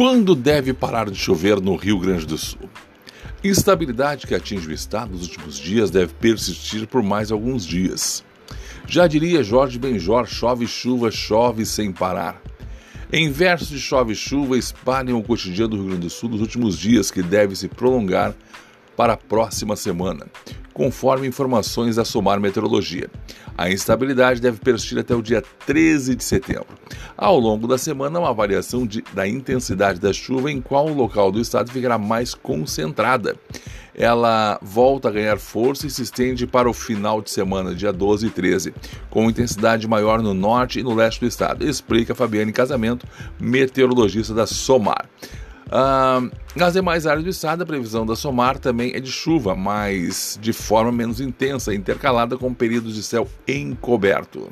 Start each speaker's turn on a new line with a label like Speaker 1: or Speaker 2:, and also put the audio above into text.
Speaker 1: Quando deve parar de chover no Rio Grande do Sul? Instabilidade que atinge o estado nos últimos dias deve persistir por mais alguns dias. Já diria Jorge Benjor, chove chuva, chove sem parar. Em de chove chuva espalham o cotidiano do Rio Grande do Sul nos últimos dias que deve se prolongar para a próxima semana, conforme informações da Somar Meteorologia. A instabilidade deve persistir até o dia 13 de setembro. Ao longo da semana, uma variação de, da intensidade da chuva em qual local do estado ficará mais concentrada. Ela volta a ganhar força e se estende para o final de semana, dia 12 e 13, com intensidade maior no norte e no leste do estado, explica Fabiane Casamento, meteorologista da Somar. Nas demais áreas do estado, a previsão da SOMAR também é de chuva, mas de forma menos intensa, intercalada com períodos de céu encoberto.